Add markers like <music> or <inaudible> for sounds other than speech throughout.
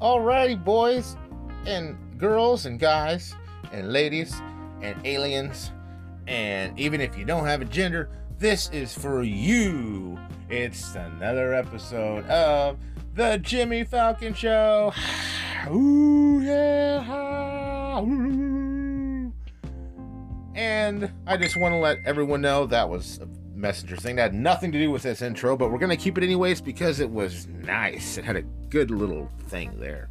Alrighty, boys and girls and guys and ladies and aliens, and even if you don't have a gender, this is for you. It's another episode of the Jimmy Falcon Show. <sighs> Ooh, yeah. And I just want to let everyone know that was a messenger thing that had nothing to do with this intro, but we're to keep it anyways because it was nice. It had a good little thing there.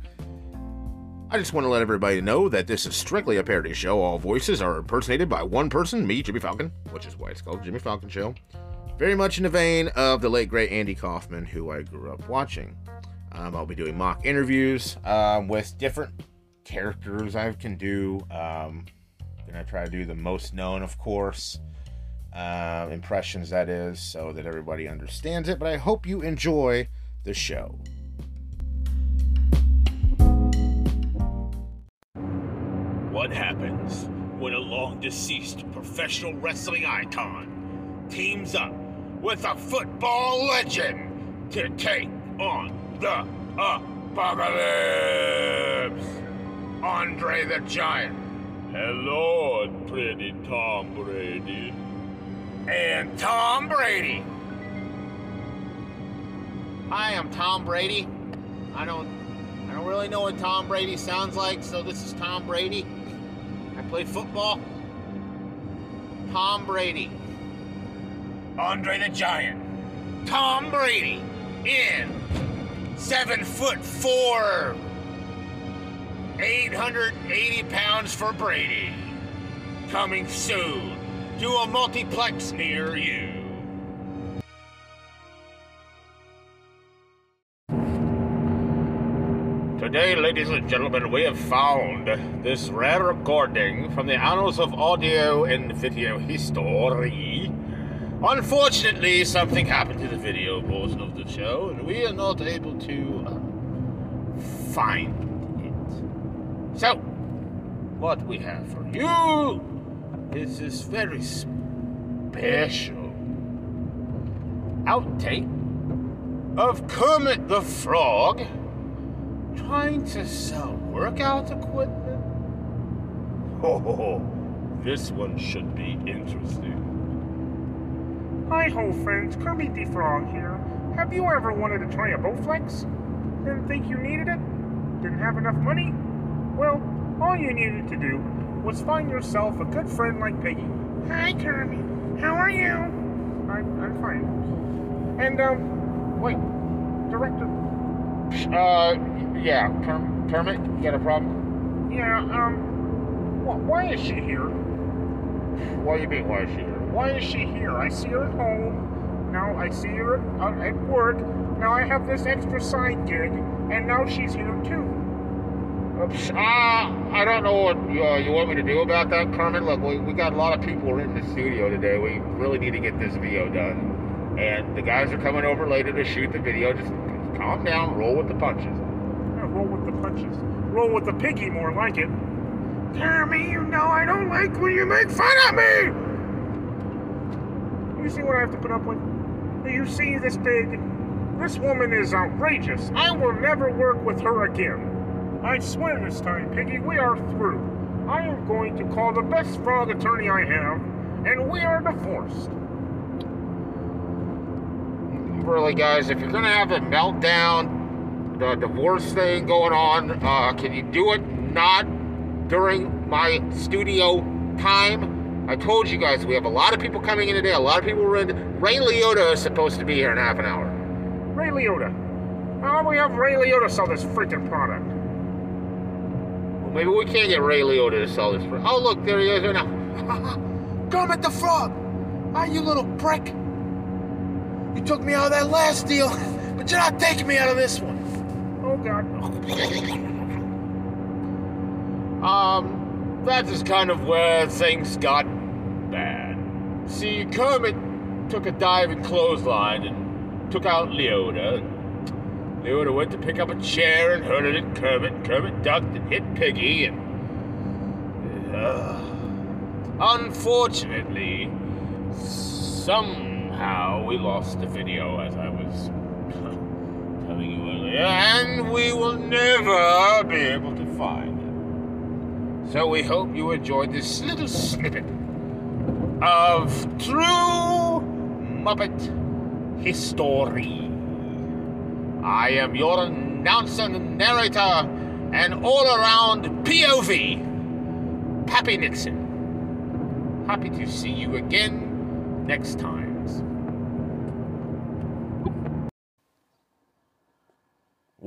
I just want to let everybody know that this is strictly a parody show. All voices are impersonated by one person, me, Jimmy Falcon, which is why it's called Jimmy Falcon Show. Very much in the vein of the late great Andy Kaufman, who I grew up watching. Um, I'll be doing mock interviews um, with different characters I can do. Um, gonna try to do the most known, of course, uh, impressions that is, so that everybody understands it. But I hope you enjoy the show. What happens when a long deceased professional wrestling icon teams up with a football legend to take on the apocalypse? Andre the Giant. Hello, pretty Tom Brady. And Tom Brady. Hi, I'm Tom Brady. I don't I don't really know what Tom Brady sounds like, so this is Tom Brady. Play football. Tom Brady. Andre the Giant. Tom Brady in seven foot four. 880 pounds for Brady. Coming soon to a multiplex near you. Ladies and gentlemen, we have found this rare recording from the annals of audio and video history. Unfortunately, something happened to the video portion of the show, and we are not able to uh, find it. So, what we have for you is this very special outtake of Kermit the Frog trying to sell workout equipment? Oh, this one should be interesting. Hi ho friends, Kermit the Frog here. Have you ever wanted to try a Bowflex? Didn't think you needed it? Didn't have enough money? Well, all you needed to do was find yourself a good friend like Piggy. Hi Kermit, how are you? I'm, I'm fine. And, um, wait, Director, Uh, yeah, Kermit, you got a problem? yeah, um, wh- why is she here? What do you mean, why is she here? Why is she here? I see her at home. Now I see her at, at work. Now I have this extra side gig, and now she's here too. Oops, uh, I don't know what uh, you want me to do about that, Kermit. Look, we, we got a lot of people in the studio today. We really need to get this video done. And the guys are coming over later to shoot the video. Just calm down, roll with the punches. Yeah, roll with the punches. Roll with the piggy, more like it. Kermie, you know I don't like when you make fun of me! You see what I have to put up with? Do you see this pig? This woman is outrageous. I will never work with her again. I swear this time, Piggy, we are through. I am going to call the best frog attorney I have, and we are divorced. Really, guys, if you're gonna have a meltdown, the divorce thing going on, uh, can you do it not during my studio time? I told you guys we have a lot of people coming in today. A lot of people in. Ray Liotta is supposed to be here in half an hour. Ray Liotta. How do we have Ray Liotta sell this freaking product? Well, maybe we can't get Ray Liotta to sell this. For, oh, look, there he is right now. <laughs> Kermit the Frog. Ah, you little prick. You took me out of that last deal, but you're not taking me out of this one. Oh God. Um, that is kind of where things got bad. See, Kermit took a diving clothesline and took out Liotta. Liotta went to pick up a chair and hurled it at Kermit. Kermit ducked and hit Piggy, and. Uh, unfortunately, somehow we lost the video as I was <laughs> telling you earlier, and we will never be able to find it. So we hope you enjoyed this little snippet of true Muppet history. I am your announcer and narrator and all around POV, Pappy Nixon. Happy to see you again next time.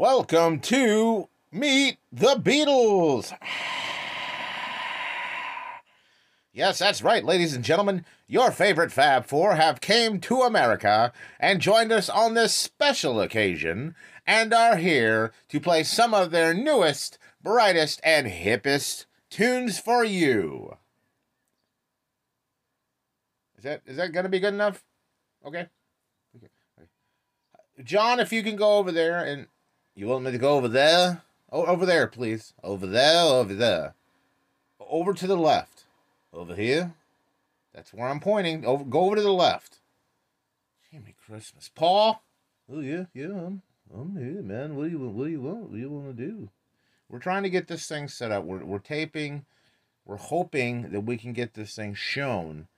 Welcome to Meet the Beatles. <sighs> Yes, that's right, ladies and gentlemen. Your favorite Fab Four have came to America and joined us on this special occasion and are here to play some of their newest, brightest, and hippest tunes for you. Is that is that gonna be good enough? Okay. Okay. John, if you can go over there and you want me to go over there? Oh, over there, please. Over there, over there. Over to the left. Over here. That's where I'm pointing. Over, go over to the left. Jimmy Christmas, Paul. Oh yeah, yeah. I'm, I'm here, man. What do you, what do you want? What do you want to do? We're trying to get this thing set up. We're, we're taping. We're hoping that we can get this thing shown.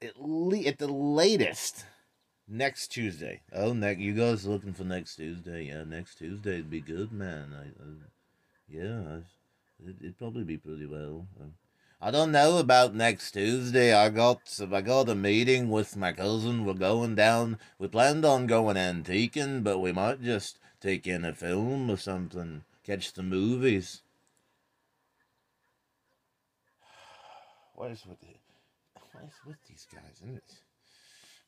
At le- at the latest next Tuesday. Oh, next you guys looking for next Tuesday? Yeah, next Tuesday would be good, man. I, I yeah, it, would probably be pretty well. Um, I don't know about next Tuesday. I got I got a meeting with my cousin. We're going down. We planned on going antiquing, but we might just take in a film or something. Catch the movies. <sighs> What is with the, what is with these guys? Isn't it?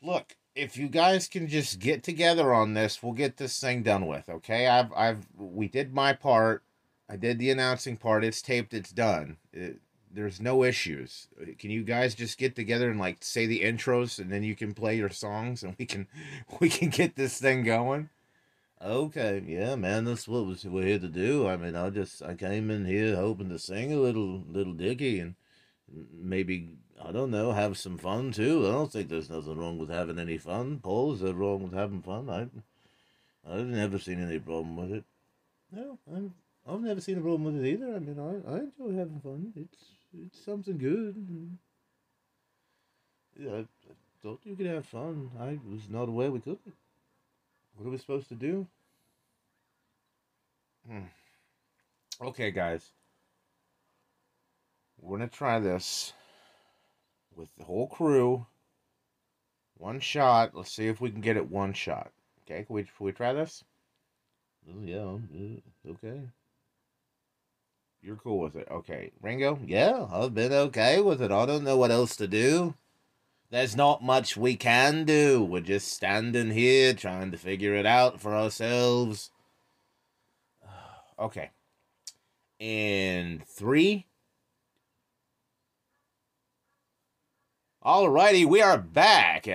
Look, if you guys can just get together on this, we'll get this thing done with. Okay, I've I've we did my part. I did the announcing part. It's taped. It's done. It, there's no issues. Uh, can you guys just get together and like say the intros and then you can play your songs and we can <laughs> we can get this thing going? Okay, yeah, man, that's what we're here to do. I mean, I just I came in here hoping to sing a little little dicky and maybe I don't know have some fun too. I don't think there's nothing wrong with having any fun. Paul, is there wrong with having fun? I I've never seen any problem with it. No, I've I've never seen a problem with it either. I mean, I I enjoy having fun. It's it's something good. Yeah, I, I thought you could have fun. I was not aware we couldn't. What are we supposed to do? Hmm. Okay, guys. We're gonna try this with the whole crew. One shot. Let's see if we can get it one shot. Okay, can we, can we try this? Oh, um, yeah, okay. You're cool with it. Okay. Ringo? Yeah, I've been okay with it. I don't know what else to do. There's not much we can do. We're just standing here trying to figure it out for ourselves. <sighs> Okay. In three. Alrighty, we are back.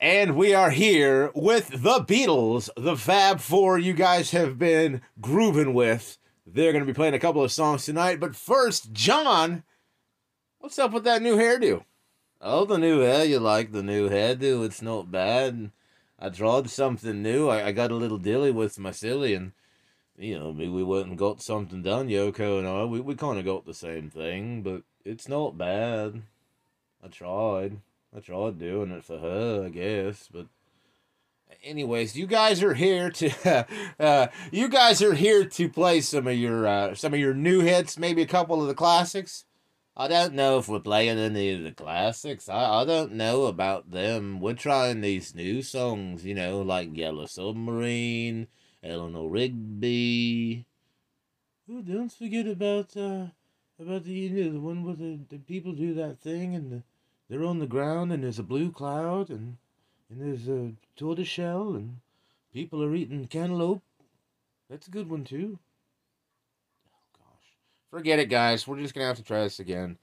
And we are here with the Beatles, the Fab Four you guys have been grooving with they're going to be playing a couple of songs tonight. But first, John, what's up with that new hairdo? Oh, the new hair. You like the new hairdo? It's not bad. I drawed something new. I, I got a little dilly with my silly, and you know, we went and got something done. Yoko and I, we we kind of got the same thing, but it's not bad. I tried. I tried doing it for her, I guess, but anyways, you guys are here to <laughs> uh, you guys are here to play some of your uh, some of your new hits, maybe a couple of the classics. I don't know if we're playing any of the classics. I, I don't know about them. We're trying these new songs, you know, like Yellow Submarine, Eleanor Rigby. Oh, don't forget about uh about the you know the one where the, the people do that thing and the, they're on the ground and there's a blue cloud and and there's a tortoiseshell, and people are eating cantaloupe. That's a good one too. Oh gosh, forget it, guys. We're just gonna have to try this again.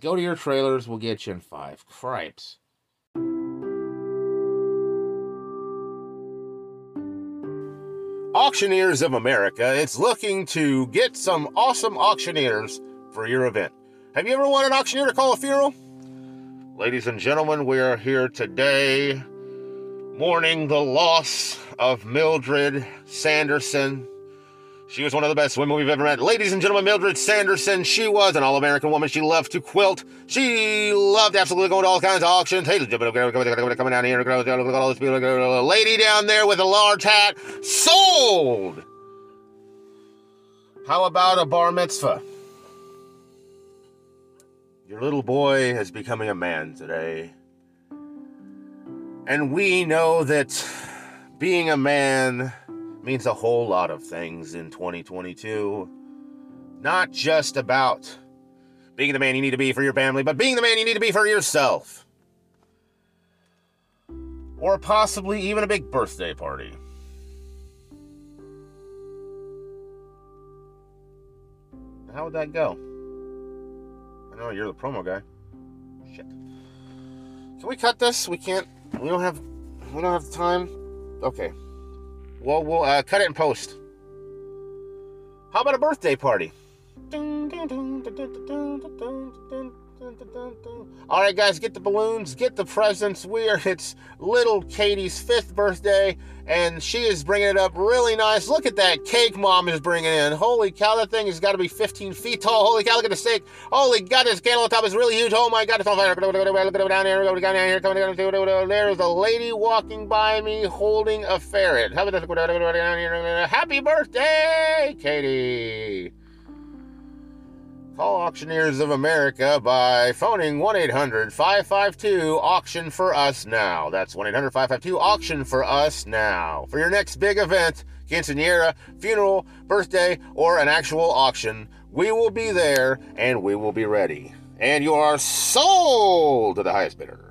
Go to your trailers. We'll get you in five. Cripes. Auctioneers of America it's looking to get some awesome auctioneers for your event. Have you ever wanted an auctioneer to call a funeral? Ladies and gentlemen, we are here today mourning the loss of Mildred Sanderson. She was one of the best women we've ever met. Ladies and gentlemen, Mildred Sanderson, she was an all American woman. She loved to quilt. She loved absolutely going to all kinds of auctions. Hey, coming down here, all this beautiful lady down there with a large hat. Sold! How about a bar mitzvah? Your little boy is becoming a man today. And we know that being a man means a whole lot of things in 2022. Not just about being the man you need to be for your family, but being the man you need to be for yourself. Or possibly even a big birthday party. How would that go? I know you're the promo guy. Shit. Can we cut this? We can't. We don't have. We don't have time. Okay. Well, we'll uh, cut it in post. How about a birthday party? All right, guys, get the balloons, get the presents. We are it's little Katie's fifth birthday, and she is bringing it up really nice. Look at that cake mom is bringing in. Holy cow, that thing has got to be 15 feet tall. Holy cow, look at the steak. Holy God, this candle on top is really huge. Oh my God, it's on fire. Look down here, go down here, coming down. There's a lady walking by me holding a ferret. Happy birthday, Katie! Call Auctioneers of America by phoning 1 800 552 Auction for Us Now. That's 1 800 552 Auction for Us Now. For your next big event, quinceanera, funeral, birthday, or an actual auction, we will be there and we will be ready. And you are sold to the highest bidder.